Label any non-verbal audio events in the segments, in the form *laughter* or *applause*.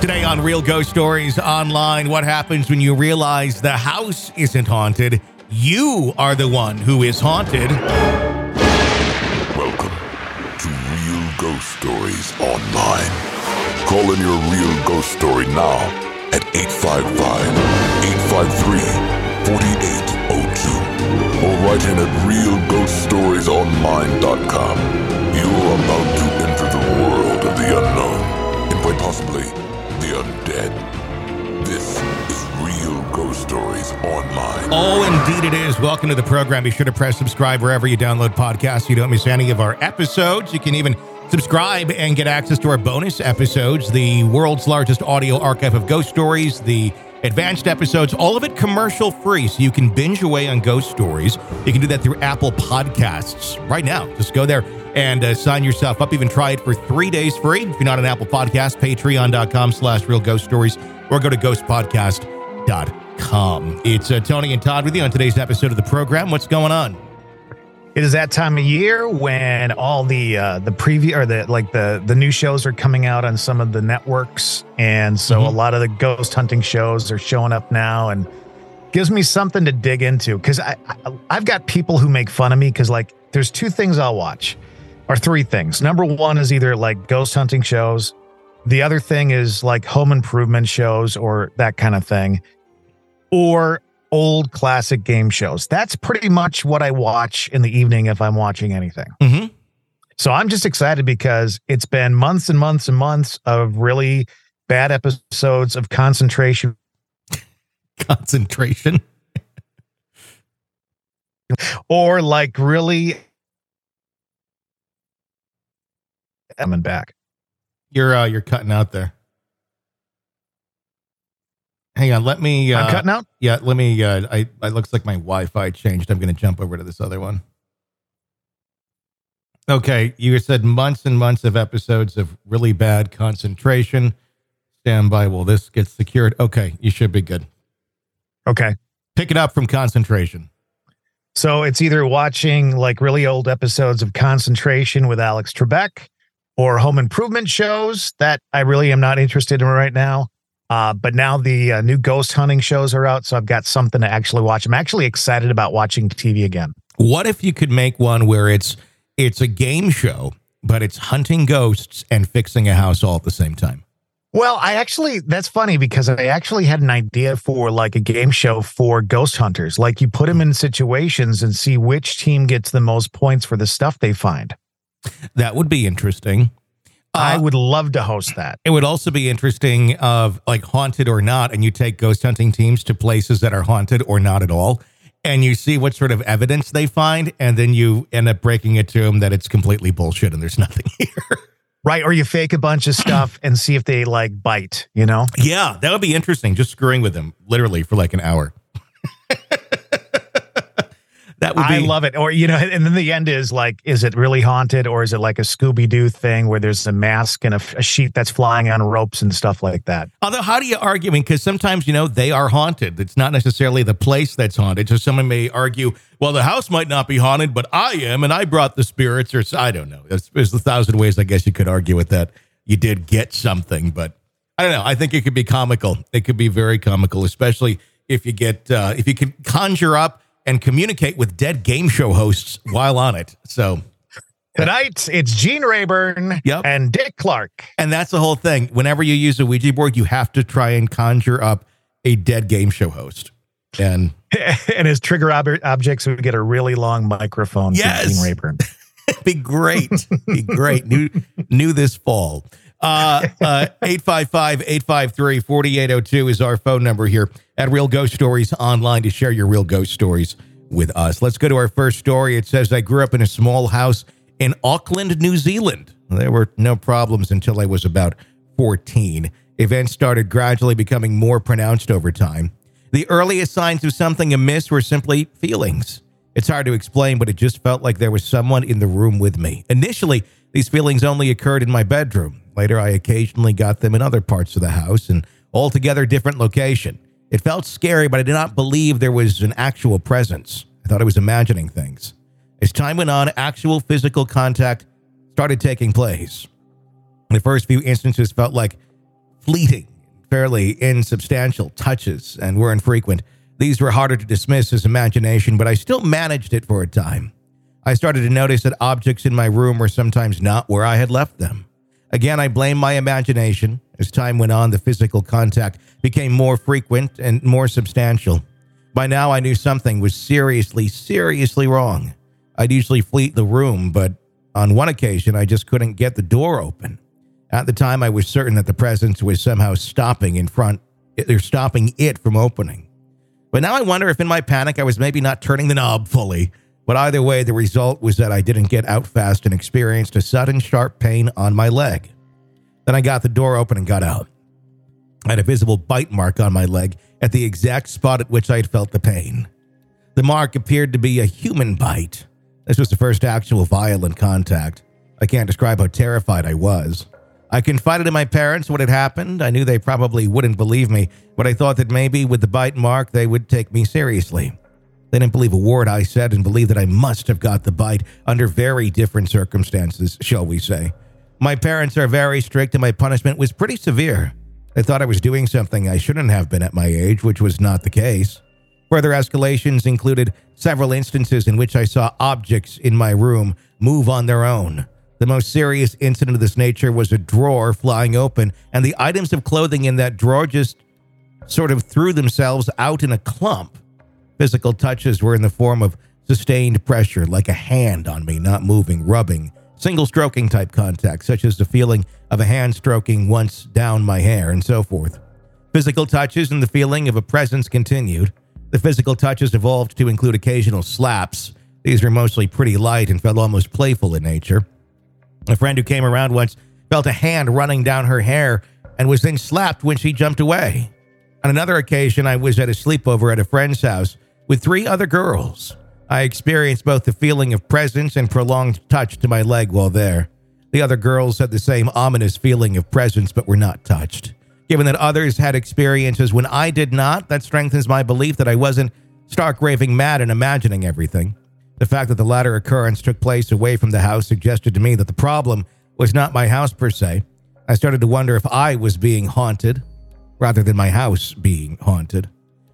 Today on Real Ghost Stories Online, what happens when you realize the house isn't haunted? You are the one who is haunted. Welcome to Real Ghost Stories Online. Call in your real ghost story now at 855 853 4802 or write in at realghoststoriesonline.com. You're about to enter the world of the unknown and quite possibly undead. This is Real Ghost Stories Online. Oh, indeed it is. Welcome to the program. Be sure to press subscribe wherever you download podcasts you don't miss any of our episodes. You can even subscribe and get access to our bonus episodes, the world's largest audio archive of ghost stories, the advanced episodes, all of it commercial free. So you can binge away on ghost stories. You can do that through Apple Podcasts right now. Just go there and uh, sign yourself up. Even try it for three days free. If you're not an Apple Podcast, patreon.com slash real ghost stories or go to ghostpodcast.com. It's uh, Tony and Todd with you on today's episode of the program. What's going on? It is that time of year when all the uh, the preview or the like the the new shows are coming out on some of the networks, and so Mhm. a lot of the ghost hunting shows are showing up now, and gives me something to dig into because I, I I've got people who make fun of me because like there's two things I'll watch, or three things. Number one is either like ghost hunting shows, the other thing is like home improvement shows or that kind of thing, or old classic game shows. That's pretty much what I watch in the evening if I'm watching anything. Mm-hmm. So I'm just excited because it's been months and months and months of really bad episodes of concentration *laughs* Concentration. *laughs* or like really coming back. You're uh, you're cutting out there. Hang on, let me. Uh, I'm cutting out. Yeah, let me. Uh, I. It looks like my Wi-Fi changed. I'm going to jump over to this other one. Okay, you said months and months of episodes of really bad concentration. Stand by while this gets secured. Okay, you should be good. Okay. Pick it up from concentration. So it's either watching like really old episodes of Concentration with Alex Trebek or home improvement shows that I really am not interested in right now. Uh, but now the uh, new ghost hunting shows are out, so I've got something to actually watch. I'm actually excited about watching TV again. What if you could make one where it's it's a game show, but it's hunting ghosts and fixing a house all at the same time? Well, I actually, that's funny because I actually had an idea for like a game show for ghost hunters. Like you put them in situations and see which team gets the most points for the stuff they find. That would be interesting. I Uh, would love to host that. It would also be interesting of like haunted or not, and you take ghost hunting teams to places that are haunted or not at all, and you see what sort of evidence they find, and then you end up breaking it to them that it's completely bullshit and there's *laughs* nothing here. Right. Or you fake a bunch of stuff and see if they like bite, you know? yeah, that would be interesting. Just screwing with them literally for like an hour. *laughs* that would be I love it. Or, you know, and then the end is like, is it really haunted or is it like a Scooby Doo thing where there's a mask and a, a sheet that's flying on ropes and stuff like that? Although, how do you argue? I mean, because sometimes, you know, they are haunted. It's not necessarily the place that's haunted. So someone may argue, well, the house might not be haunted, but I am, and I brought the spirits, or I don't know. There's, there's a thousand ways, I guess, you could argue with that. You did get something, but I don't know. I think it could be comical. It could be very comical, especially if you get, uh, if you can conjure up and communicate with dead game show hosts while on it. So, Tonight, it's Gene Rayburn Yep. and Dick Clark. and that's the whole thing. Whenever you use a Ouija board, you have to try and conjure up a dead game show host. And *laughs* and his trigger ob- objects would get a really long microphone Yes. Gene Rayburn. *laughs* be great. be great. New new this fall. Uh uh 855-853-4802 is our phone number here at Real Ghost Stories online to share your real ghost stories with us. Let's go to our first story. It says I grew up in a small house in Auckland, New Zealand. There were no problems until I was about 14. Events started gradually becoming more pronounced over time. The earliest signs of something amiss were simply feelings. It's hard to explain, but it just felt like there was someone in the room with me. Initially, these feelings only occurred in my bedroom. Later, I occasionally got them in other parts of the house and altogether different location. It felt scary, but I did not believe there was an actual presence. I thought I was imagining things. As time went on, actual physical contact started taking place. The first few instances felt like fleeting fairly insubstantial touches and were infrequent. These were harder to dismiss as imagination, but I still managed it for a time. I started to notice that objects in my room were sometimes not where I had left them. Again, I blame my imagination. As time went on, the physical contact became more frequent and more substantial. By now, I knew something was seriously, seriously wrong. I'd usually flee the room, but on one occasion, I just couldn't get the door open. At the time, I was certain that the presence was somehow stopping in front, they're stopping it from opening. But now I wonder if in my panic I was maybe not turning the knob fully. But either way, the result was that I didn't get out fast and experienced a sudden sharp pain on my leg. Then I got the door open and got out. I had a visible bite mark on my leg at the exact spot at which I had felt the pain. The mark appeared to be a human bite. This was the first actual violent contact. I can't describe how terrified I was. I confided in my parents what had happened. I knew they probably wouldn't believe me, but I thought that maybe with the bite mark they would take me seriously. They didn't believe a word I said and believed that I must have got the bite under very different circumstances, shall we say. My parents are very strict and my punishment was pretty severe. They thought I was doing something I shouldn't have been at my age, which was not the case. Further escalations included several instances in which I saw objects in my room move on their own. The most serious incident of this nature was a drawer flying open, and the items of clothing in that drawer just sort of threw themselves out in a clump. Physical touches were in the form of sustained pressure, like a hand on me, not moving, rubbing, single stroking type contact, such as the feeling of a hand stroking once down my hair, and so forth. Physical touches and the feeling of a presence continued. The physical touches evolved to include occasional slaps. These were mostly pretty light and felt almost playful in nature. A friend who came around once felt a hand running down her hair and was then slapped when she jumped away. On another occasion, I was at a sleepover at a friend's house with three other girls. I experienced both the feeling of presence and prolonged touch to my leg while there. The other girls had the same ominous feeling of presence but were not touched. Given that others had experiences when I did not, that strengthens my belief that I wasn't stark raving mad and imagining everything. The fact that the latter occurrence took place away from the house suggested to me that the problem was not my house per se. I started to wonder if I was being haunted rather than my house being haunted.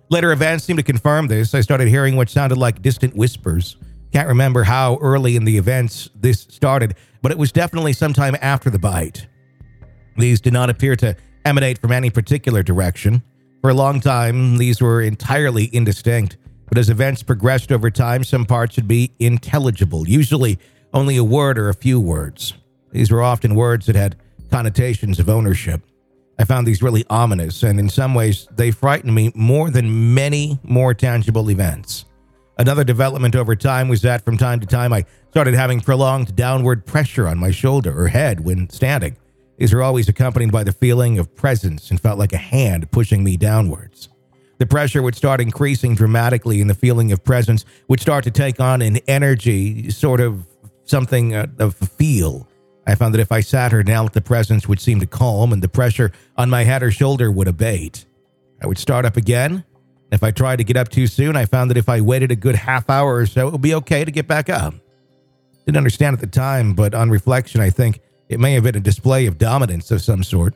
Later events seemed to confirm this. I started hearing what sounded like distant whispers. Can't remember how early in the events this started, but it was definitely sometime after the bite. These did not appear to emanate from any particular direction. For a long time, these were entirely indistinct. But as events progressed over time, some parts would be intelligible, usually only a word or a few words. These were often words that had connotations of ownership. I found these really ominous, and in some ways, they frightened me more than many more tangible events. Another development over time was that from time to time I started having prolonged downward pressure on my shoulder or head when standing. These were always accompanied by the feeling of presence and felt like a hand pushing me downwards. The pressure would start increasing dramatically, and the feeling of presence would start to take on an energy, sort of something uh, of feel. I found that if I sat or knelt, the presence would seem to calm and the pressure on my head or shoulder would abate. I would start up again. If I tried to get up too soon, I found that if I waited a good half hour or so, it would be okay to get back up. Didn't understand at the time, but on reflection, I think it may have been a display of dominance of some sort.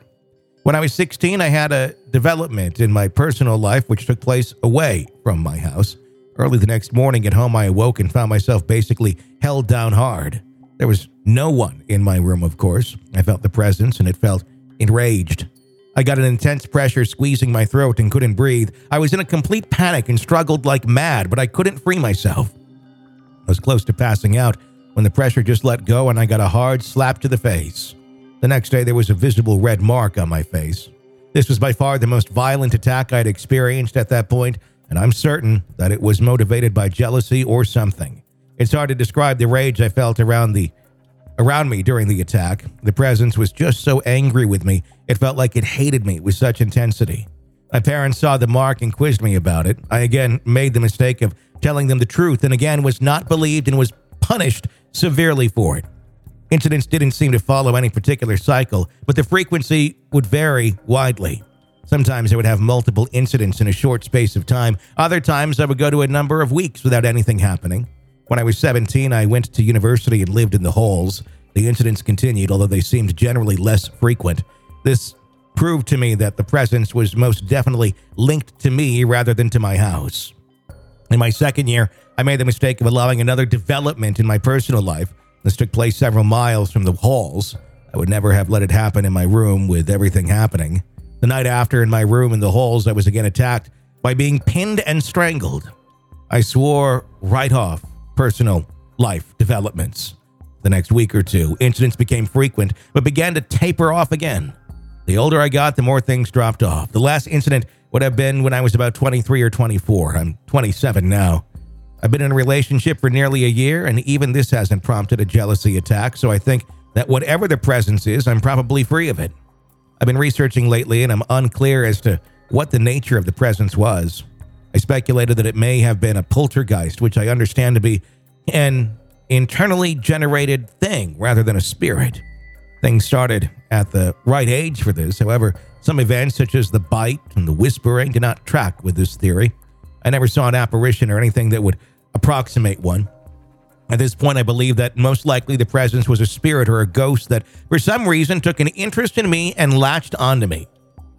When I was 16, I had a development in my personal life which took place away from my house. Early the next morning at home, I awoke and found myself basically held down hard. There was no one in my room, of course. I felt the presence and it felt enraged. I got an intense pressure squeezing my throat and couldn't breathe. I was in a complete panic and struggled like mad, but I couldn't free myself. I was close to passing out when the pressure just let go and I got a hard slap to the face. The next day, there was a visible red mark on my face. This was by far the most violent attack I'd experienced at that point, and I'm certain that it was motivated by jealousy or something. It's hard to describe the rage I felt around the around me during the attack. The presence was just so angry with me, it felt like it hated me with such intensity. My parents saw the mark and quizzed me about it. I again made the mistake of telling them the truth and again was not believed and was punished severely for it. Incidents didn't seem to follow any particular cycle, but the frequency would vary widely. Sometimes I would have multiple incidents in a short space of time. Other times I would go to a number of weeks without anything happening. When I was 17, I went to university and lived in the halls. The incidents continued, although they seemed generally less frequent. This proved to me that the presence was most definitely linked to me rather than to my house. In my second year, I made the mistake of allowing another development in my personal life. This took place several miles from the halls. I would never have let it happen in my room with everything happening. The night after, in my room in the halls, I was again attacked by being pinned and strangled. I swore right off personal life developments. The next week or two, incidents became frequent, but began to taper off again. The older I got, the more things dropped off. The last incident would have been when I was about 23 or 24. I'm 27 now. I've been in a relationship for nearly a year, and even this hasn't prompted a jealousy attack, so I think that whatever the presence is, I'm probably free of it. I've been researching lately, and I'm unclear as to what the nature of the presence was. I speculated that it may have been a poltergeist, which I understand to be an internally generated thing rather than a spirit. Things started at the right age for this. However, some events such as the bite and the whispering did not track with this theory. I never saw an apparition or anything that would approximate one. At this point, I believe that most likely the presence was a spirit or a ghost that, for some reason, took an interest in me and latched onto me.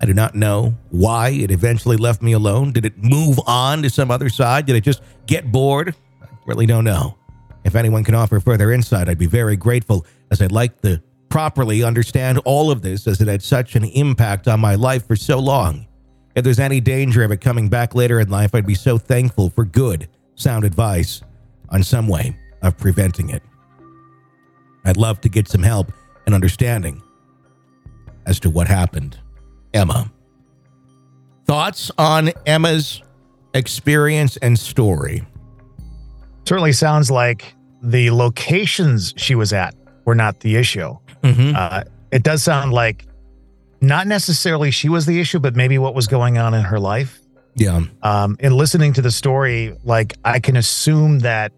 I do not know why it eventually left me alone. Did it move on to some other side? Did it just get bored? I really don't know. If anyone can offer further insight, I'd be very grateful, as I'd like to properly understand all of this as it had such an impact on my life for so long. If there's any danger of it coming back later in life, I'd be so thankful for good, sound advice on some way of preventing it. I'd love to get some help and understanding as to what happened. Emma. Thoughts on Emma's experience and story? Certainly sounds like the locations she was at were not the issue. Mm-hmm. Uh, it does sound like not necessarily she was the issue, but maybe what was going on in her life. Yeah. Um, in listening to the story, like I can assume that,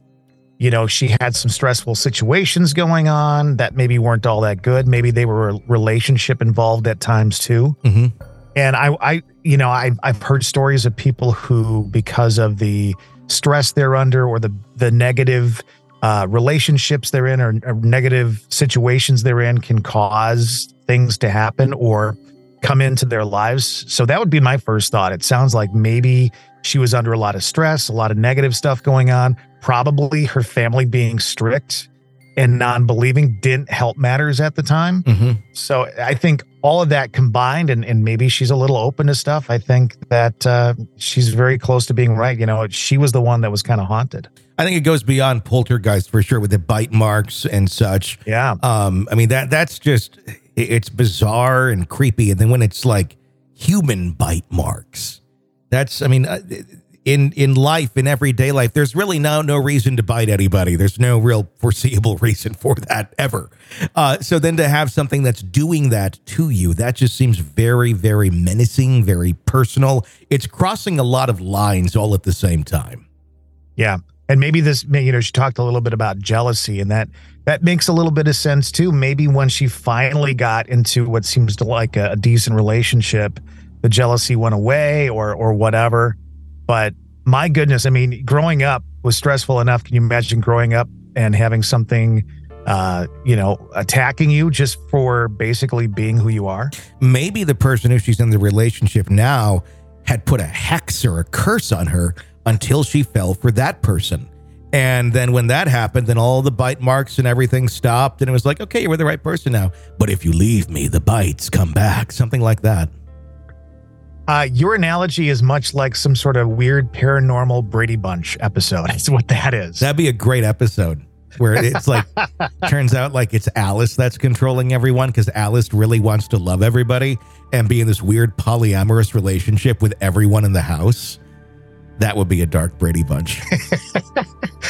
you know, she had some stressful situations going on that maybe weren't all that good. Maybe they were a relationship involved at times too. Mm-hmm. And I, I, you know, I, I've heard stories of people who, because of the stress they're under or the the negative uh, relationships they're in or, or negative situations they're in, can cause things to happen or come into their lives. So that would be my first thought. It sounds like maybe she was under a lot of stress, a lot of negative stuff going on. Probably her family being strict and non believing didn't help matters at the time. Mm-hmm. So I think all of that combined, and, and maybe she's a little open to stuff. I think that uh, she's very close to being right. You know, she was the one that was kind of haunted. I think it goes beyond poltergeist for sure with the bite marks and such. Yeah. Um, I mean that that's just it's bizarre and creepy. And then when it's like human bite marks, that's I mean, uh, in in life in everyday life, there's really no no reason to bite anybody. There's no real foreseeable *laughs* reason for that ever. Uh, so then to have something that's doing that to you, that just seems very very menacing, very personal. It's crossing a lot of lines all at the same time. Yeah. And maybe this, you know, she talked a little bit about jealousy, and that that makes a little bit of sense too. Maybe when she finally got into what seems to like a, a decent relationship, the jealousy went away, or or whatever. But my goodness, I mean, growing up was stressful enough. Can you imagine growing up and having something, uh, you know, attacking you just for basically being who you are? maybe the person who she's in the relationship now had put a hex or a curse on her until she fell for that person. And then when that happened, then all the bite marks and everything stopped. And it was like, okay, you're with the right person now. But if you leave me, the bites come back. Something like that. Uh, your analogy is much like some sort of weird paranormal Brady Bunch episode. *laughs* That's what that is. That'd be a great episode where it's like, *laughs* turns out like it's Alice that's controlling everyone because Alice really wants to love everybody and be in this weird polyamorous relationship with everyone in the house. That would be a dark Brady Bunch. *laughs*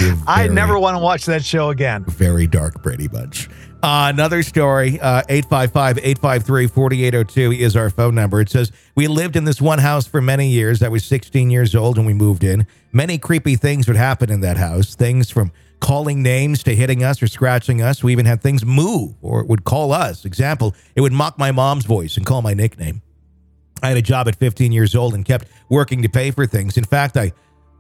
A I very- never want to watch that show again. very dark Brady Bunch. Uh, another story, uh, 855 853 4802 is our phone number. It says, We lived in this one house for many years. I was 16 years old when we moved in. Many creepy things would happen in that house. Things from calling names to hitting us or scratching us. We even had things move or it would call us. Example, it would mock my mom's voice and call my nickname. I had a job at 15 years old and kept working to pay for things. In fact, I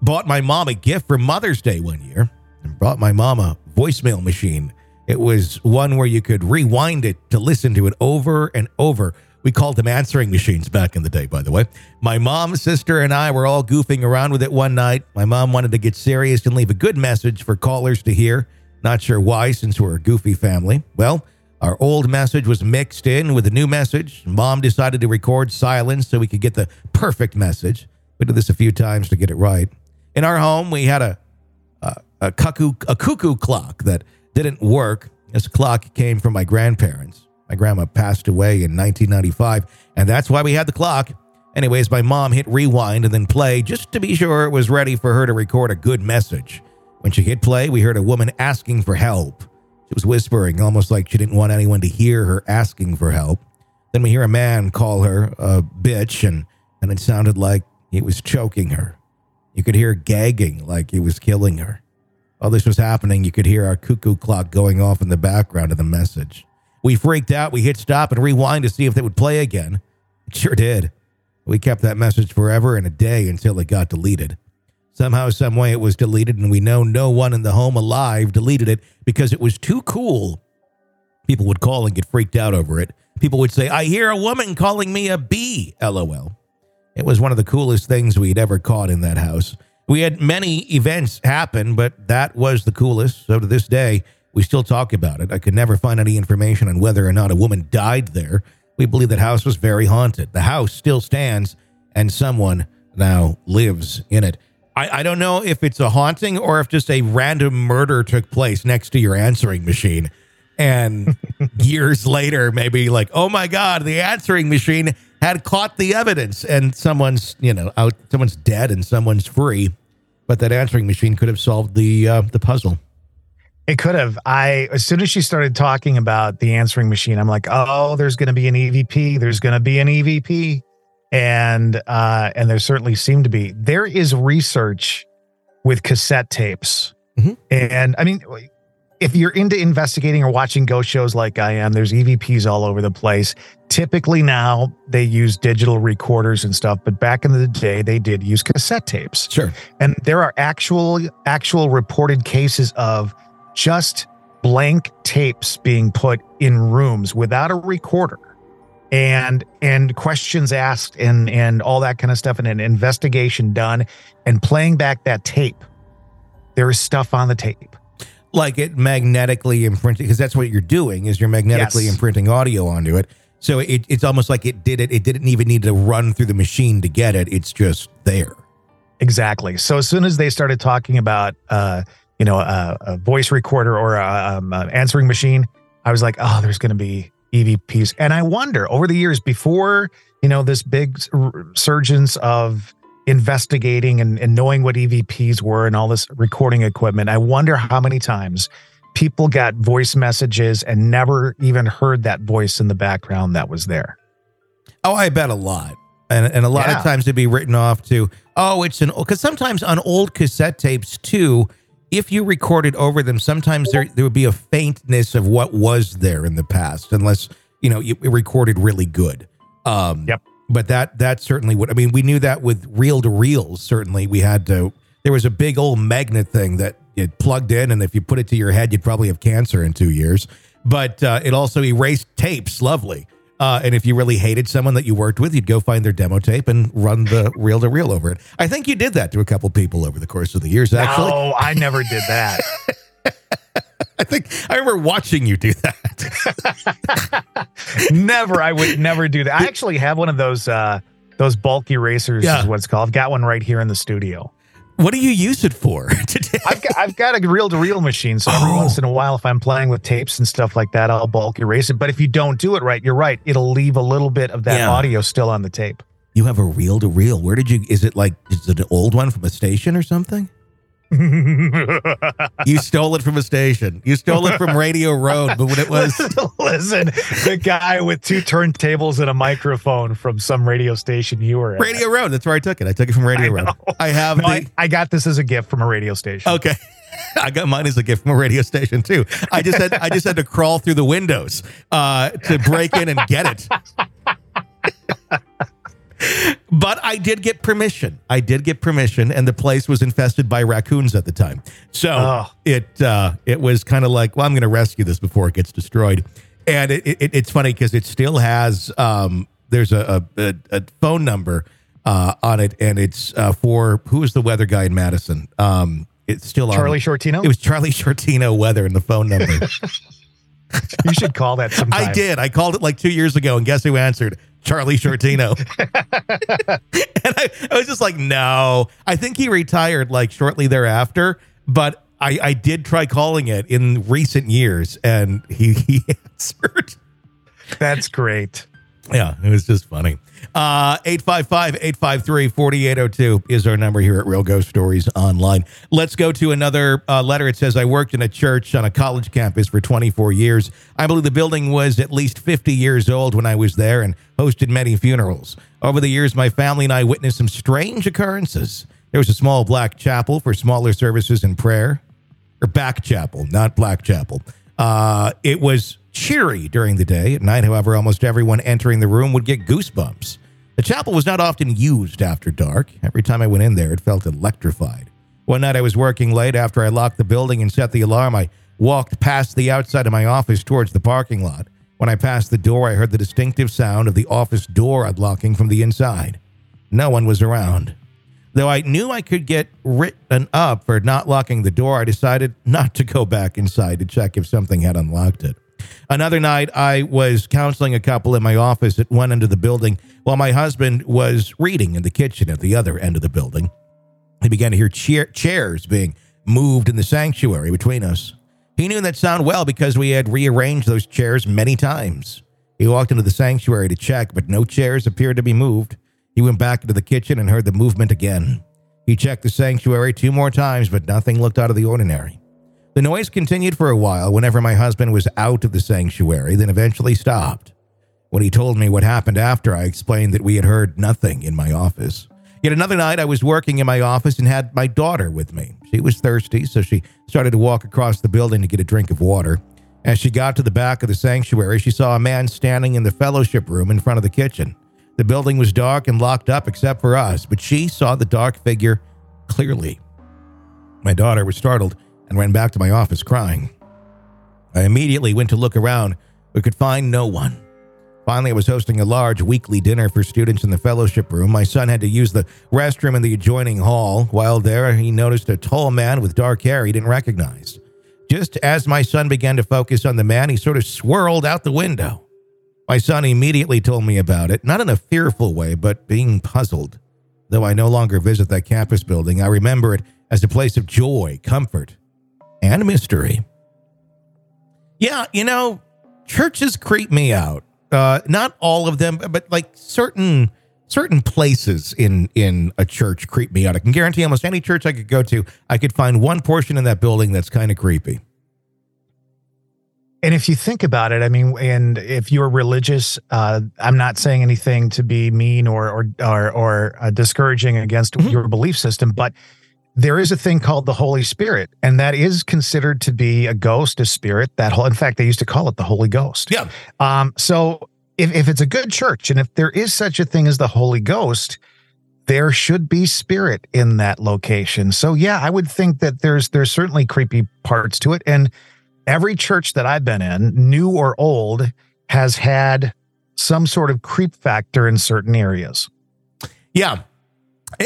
bought my mom a gift for Mother's Day one year and brought my mom a voicemail machine. It was one where you could rewind it to listen to it over and over. We called them answering machines back in the day, by the way. My mom, sister, and I were all goofing around with it one night. My mom wanted to get serious and leave a good message for callers to hear. Not sure why, since we're a goofy family. Well, our old message was mixed in with a new message. Mom decided to record silence so we could get the perfect message. We did this a few times to get it right. In our home, we had a a, a cuckoo a cuckoo clock that didn't work. This clock came from my grandparents. My grandma passed away in 1995, and that's why we had the clock. Anyways, my mom hit rewind and then play just to be sure it was ready for her to record a good message. When she hit play, we heard a woman asking for help. She was whispering, almost like she didn't want anyone to hear her asking for help. Then we hear a man call her a bitch, and, and it sounded like he was choking her. You could hear gagging like he was killing her. While this was happening, you could hear our cuckoo clock going off in the background of the message. We freaked out. We hit stop and rewind to see if it would play again. It sure did. We kept that message forever and a day until it got deleted. Somehow, someway, it was deleted, and we know no one in the home alive deleted it because it was too cool. People would call and get freaked out over it. People would say, I hear a woman calling me a bee, lol. It was one of the coolest things we'd ever caught in that house. We had many events happen, but that was the coolest. So to this day, we still talk about it. I could never find any information on whether or not a woman died there. We believe that house was very haunted. The house still stands, and someone now lives in it. I, I don't know if it's a haunting or if just a random murder took place next to your answering machine. And *laughs* years later, maybe like, oh my God, the answering machine had caught the evidence and someone's, you know, out, someone's dead and someone's free. But that answering machine could have solved the uh, the puzzle. It could have. I as soon as she started talking about the answering machine, I'm like, oh, there's going to be an EVP. There's going to be an EVP, and uh, and there certainly seemed to be. There is research with cassette tapes, Mhm. and I mean, if you're into investigating or watching ghost shows like I am, there's EVPs all over the place. Typically now they use digital recorders and stuff, but back in the day they did use cassette tapes Sure. and there are actual actual reported cases of just blank tapes being put in rooms without a recorder and and questions asked and and all that kind of stuff and an investigation done and playing back that tape there is stuff on the tape like it magnetically imprinting because that's what you're doing is you're magnetically Yes. imprinting audio onto it so it, it's almost like it did it it didn't even need to run through the machine to get it it's just there Exactly. So as soon as they started talking about, uh, you know, a, a voice recorder or a, um, an answering machine, I was like, oh, there's going to be EVPs. And I wonder over the years before, you know, this big surgence of investigating and, and knowing what EVPs were and all this recording equipment, I wonder how many times people got voice messages and never even heard that voice in the background that was there. oh i bet a lot and, and a lot Yeah. of times it'd be written off to oh it's an because sometimes on old cassette tapes too if you recorded over them sometimes there, there would be a faintness of what was there in the past unless you know you it recorded really good um Yep. But that that certainly would i mean we knew that with reel to reels certainly we had to there was a big old magnet thing that it plugged in and if you put it to your head you'd probably have cancer in two years. But uh, it also erased tapes lovely. Uh, and if you really hated someone that you worked with you'd go find their demo tape and run the reel to reel over it. I think you did that to a couple people over the course of the years actually. No, I never did that. *laughs* *laughs* i think i remember watching you do that. *laughs* Never i would never do that. I actually have one of those uh those bulk erasers Yeah. is what it's called. I've got one right here in the studio. What do you use it for *laughs* today? I've got i've got a reel-to-reel machine so every Oh. once in a while if i'm playing with tapes and stuff like that i'll bulk erase it. But if you don't do it right you're right it'll leave a little bit of that Yeah. audio still on the tape. You have a reel to reel. Where did you is it like is it an old one from a station or something *laughs* You stole it from a station. You stole it from Radio Road, but when it was *laughs* listen the guy with two turntables and a microphone from some radio station you were at Radio Road, that's where I took it. I took it from Radio I Road. know. I have No, the I, I got this as a gift from a radio station Okay. *laughs* I got mine as a gift from a radio station too. I just had I just had to crawl through the windows uh, to break in and get it. But I did get permission. I did get permission, and the place was infested by raccoons at the time. So Oh. it uh, it was kind of like, well, I'm going to rescue this before it gets destroyed. And it, it, it's funny because it still has um, there's a a, a, phone number uh, on it, and it's uh, for who is the weather guy in Madison? Um, it's still on. Charlie Shortino. It was Charlie Shortino weather in the phone number. *laughs* you should call that sometime. I did. I called it like two years ago, and guess who answered? Charlie Shortino. *laughs* *laughs* and I, I was just like, no. I think he retired like shortly thereafter, but I, I did try calling it in recent years, and he, *laughs* he answered. That's great. Yeah, it was just funny. Uh, 855 853 4802 is our number here at Real Ghost Stories Online. Let's go to another uh, letter. It says, I worked in a church on a college campus for 24 years. I believe the building was at least 50 years old when I was there and hosted many funerals. Over the years, my family and I witnessed some strange occurrences. There was a small black chapel for smaller services and prayer, or back chapel, not black chapel. Uh, it was cheery during the day. At night, however, almost everyone entering the room would get goosebumps. The chapel was not often used after dark. Every time I went in there, it felt electrified. One night I was working late after I locked the building and set the alarm. I walked past the outside of my office towards the parking lot. When I passed the door, I heard the distinctive sound of the office door unlocking from the inside. No one was around. Though I knew I could get written up for not locking the door, I decided not to go back inside to check if something had unlocked it. Another night, I was counseling a couple in my office at one end of the building while my husband was reading in the kitchen at the other end of the building. He began to hear chair- chairs being moved in the sanctuary between us. He knew that sound well because we had rearranged those chairs many times. He walked into the sanctuary to check, but no chairs appeared to be moved. He went back into the kitchen and heard the movement again. He checked the sanctuary two more times, but nothing looked out of the ordinary. The noise continued for a while whenever my husband was out of the sanctuary, then eventually stopped. When he told me what happened after, I explained that we had heard nothing in my office. Yet another night, I was working in my office and had my daughter with me. She was thirsty, so she started to walk across the building to get a drink of water. As she got to the back of the sanctuary, she saw a man standing in the fellowship room in front of the kitchen. The building was dark and locked up except for us, but she saw the dark figure clearly. My daughter was startled and ran back to my office crying. I immediately went to look around, but could find no one. Finally, I was hosting a large weekly dinner for students in the fellowship room. My son had to use the restroom in the adjoining hall. While there, he noticed a tall man with dark hair he didn't recognize. Just as my son began to focus on the man, he sort of swirled out the window. My son immediately told me about it, not in a fearful way, but being puzzled. Though I no longer visit that campus building, I remember it as a place of joy, comfort, and mystery. Yeah, you know, churches creep me out. Uh, not all of them, but like certain certain places in in a church creep me out. I can guarantee almost any church I could go to, I could find one portion in that building that's kind of creepy. And if you think about it, I mean, and if you're religious, uh, I'm not saying anything to be mean or or or, or uh, discouraging against mm-hmm. your belief system, but there is a thing called the Holy Spirit, and that is considered to be a ghost, a spirit. That whole, in fact, they used to call it the Holy Ghost. Yeah. Um. So if if it's a good church, and if there is such a thing as the Holy Ghost, there should be spirit in that location. So yeah, I would think that there's there's certainly creepy parts to it, and every church that I've been in, new or old, has had some sort of creep factor in certain areas. Yeah.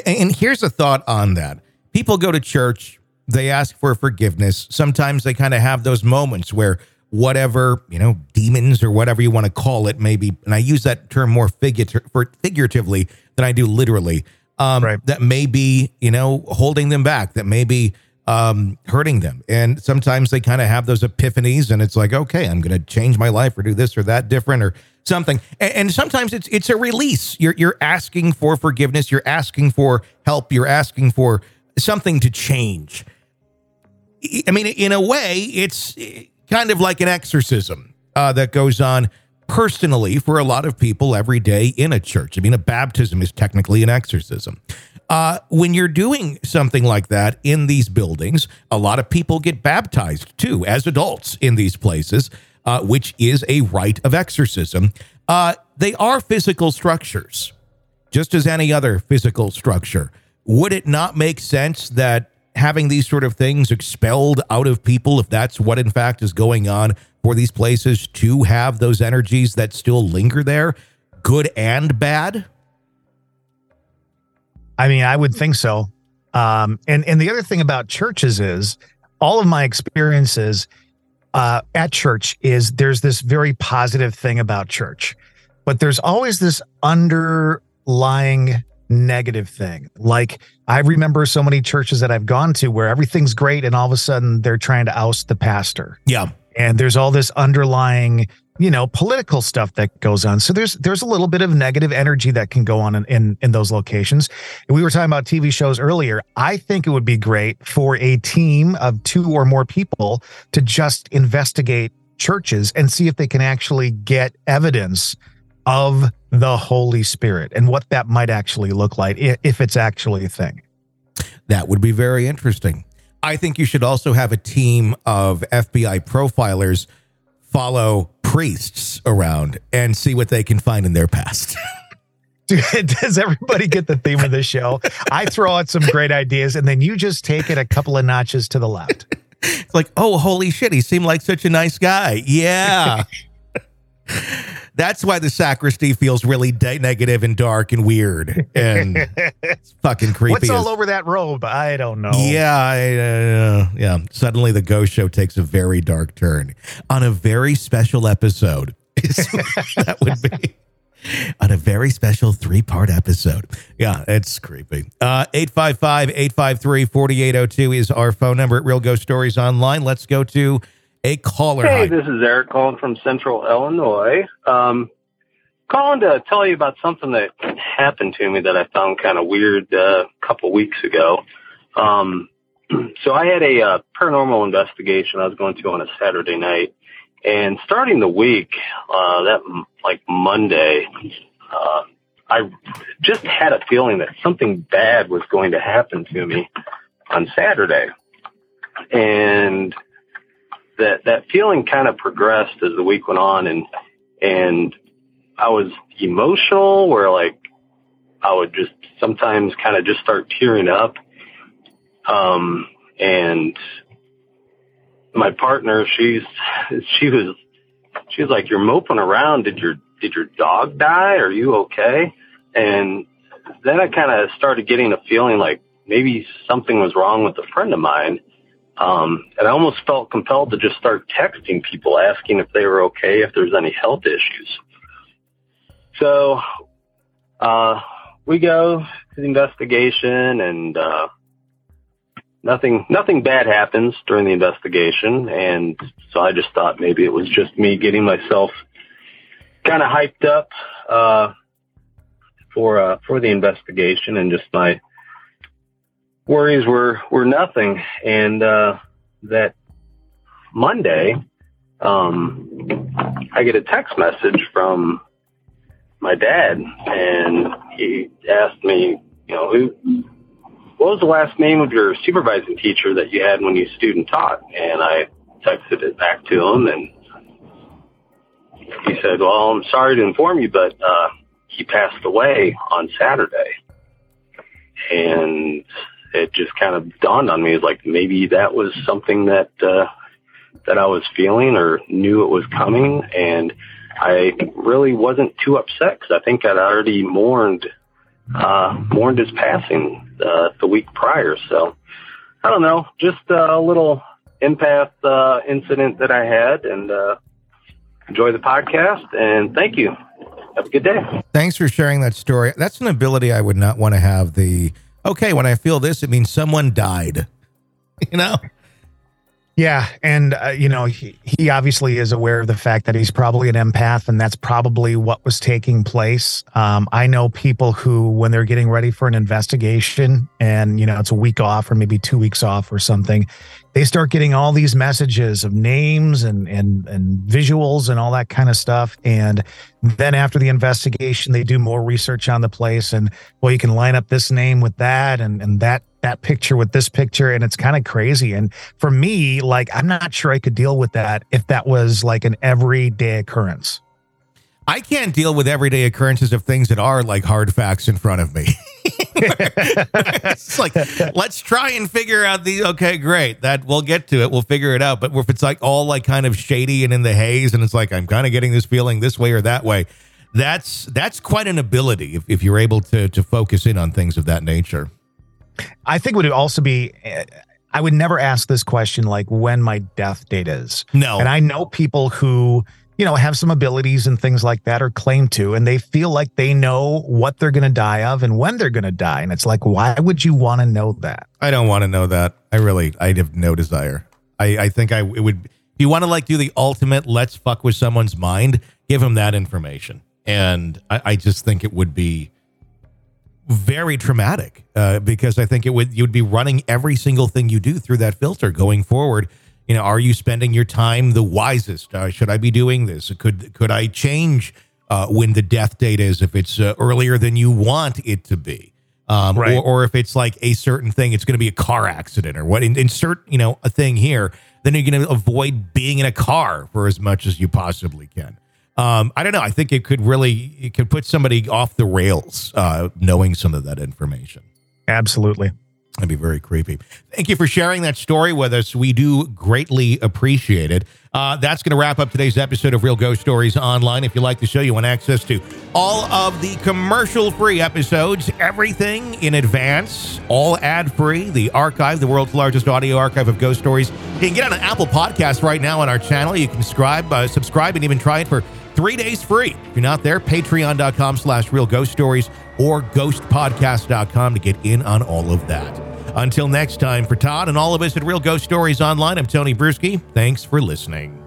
And here's a thought on that people go to church, they ask for forgiveness. Sometimes they kind of have those moments where whatever, you know, demons or whatever you want to call it, maybe, and I use that term more figuratively than I do literally, um, right. that may be, you know, holding them back, that may be um, hurting them. And sometimes they kind of have those epiphanies and it's like, okay, I'm going to change my life or do this or that different or something. And, and sometimes it's, it's a release. You're, you're asking for forgiveness. You're asking for help. You're asking for something to change. I mean, in a way, it's kind of like an exorcism uh, that goes on personally for a lot of people every day in a church. I mean, a baptism is technically an exorcism. Uh, when you're doing something like that in these buildings, a lot of people get baptized too as adults in these places, uh, which is a rite of exorcism. Uh, they are physical structures, just as any other physical structure would it not make sense that having these sort of things expelled out of people, if that's what in fact is going on for these places, to have those energies that still linger there? good and bad? I mean, I would think so. Um, and and the other thing about churches is all of my experiences uh, at church is there's this very positive thing about church, but there's always this underlying negative thing. Like I remember so many churches that I've gone to where everything's great and all of a sudden they're trying to oust the pastor. Yeah. And there's all this underlying you know political stuff that goes on so there's there's a little bit of negative energy that can go on in in, in those locations and we were talking about tv shows earlier i think it would be great for a team of two or more people to just investigate churches and see if they can actually get evidence of the holy spirit and what that might actually look like if it's actually a thing that would be very interesting i think you should also have a team of fbi profilers follow priests around and see what they can find in their past. *laughs* does everybody get the theme of the show? I throw out some great ideas and then you just take it a couple of notches to the left. It's like, oh, holy shit, he seemed like such a nice guy. Yeah. *laughs* That's why the sacristy feels really de- negative and dark and weird and it's *laughs* fucking creepy. What's all over that robe? I don't know. Yeah, I, uh, yeah. Suddenly, the ghost show takes a very dark turn on a very special episode. *laughs* that would be on a very special three part episode. Yeah, it's creepy. Uh, 855 853 4802 is our phone number at Real Ghost Stories Online. Let's go to a caller. Hey, this is Eric calling from Central Illinois. Um, calling to tell you about something that happened to me that I found kind of weird uh, a couple weeks ago. Um, *clears throat* so I had a uh, paranormal investigation I was going to on a Saturday night, and starting the week, uh, that like Monday, uh, I just had a feeling that something bad was going to happen to me on Saturday, and that that feeling kind of progressed as the week went on, and and I was emotional, where like I would just sometimes kind of just start tearing up, um, and my partner, she's she was she was like, "You're moping around. Did your did your dog die? Are you okay?" And then I kind of started getting a feeling like maybe something was wrong with a friend of mine. Um, and I almost felt compelled to just start texting people asking if they were okay, if there's any health issues. So, uh, we go to the investigation and, uh, nothing, nothing bad happens during the investigation. And so I just thought maybe it was just me getting myself kind of hyped up, uh, for, uh, for the investigation and just my, worries were were nothing. And uh, that Monday, um, I get a text message from my dad, and he asked me, you know, who, what was the last name of your supervising teacher that you had when you student taught? And I texted it back to him, and he said, "Well, I'm sorry to inform you, but uh, he passed away on Saturday." And it just kind of dawned on me like maybe that was something that uh, that I was feeling or knew it was coming, and I really wasn't too upset because I think I'd already mourned uh, mourned his passing uh, the week prior. So I don't know, just a little empath uh, incident that I had, and uh, enjoy the podcast. And thank you. Have a good day. Thanks for sharing that story. That's an ability I would not want to have the okay, when I feel this, it means someone died. *laughs* You know? Yeah, and uh, you know he, he obviously is aware of the fact that he's probably an empath, and that's probably what was taking place. Um, I know people who, when they're getting ready for an investigation, and you know it's a week off or maybe two weeks off or something, they start getting all these messages of names and and and visuals and all that kind of stuff. And then after the investigation, they do more research on the place, and well, you can line up this name with that, and and that that picture with this picture. And it's kind of crazy. And for me like i'm not sure i could deal with that if that was like an everyday occurrence. I can't deal with everyday occurrences of things that are like hard facts in front of me *laughs* it's like let's try and figure out the okay great that we'll get to it we'll figure it out but if it's like all like kind of shady and in the haze and it's like i'm kind of getting this feeling this way or that way that's that's quite an ability if, if you're able to to focus in on things of that nature. I think would also be eh, I would never ask this question like when my death date is. No. And I know people who, you know, have some abilities and things like that or claim to, and they feel like they know what they're going to die of and when they're going to die. And it's like, why would you want to know that? I don't want to know that. I really, I have no desire. I, I think I it would. If you want to like do the ultimate, let's fuck with someone's mind, give them that information, and I, I just think it would be very traumatic uh, because I think it would you'd be running every single thing you do through that filter going forward. You know, are you spending your time the wisest? Uh, should I be doing this? Could could I change uh, when the death date is if it's uh, earlier than you want it to be? Um, Right. or, or if it's like a certain thing, it's going to be a car accident or what. Insert you know a thing here, then you're going to avoid being in a car for as much as you possibly can. Um, I don't know. I think it could really it could put somebody off the rails uh, knowing some of that information. Absolutely. That'd be very creepy. Thank you for sharing that story with us. We do greatly appreciate it. Uh, that's going to wrap up today's episode of Real Ghost Stories Online. If you like the show, you want access to all of the commercial free episodes, everything in advance, all ad free, the archive, the world's largest audio archive of ghost stories. You can get on an Apple Podcast right now on our channel. You can subscribe, uh, subscribe and even try it for three days free. If you're not there, patreon.com slash real ghost stories or ghostpodcast.com to get in on all of that. Until next time, for Todd and all of us at Real Ghost Stories Online, I'm Tony Brueski. Thanks for listening.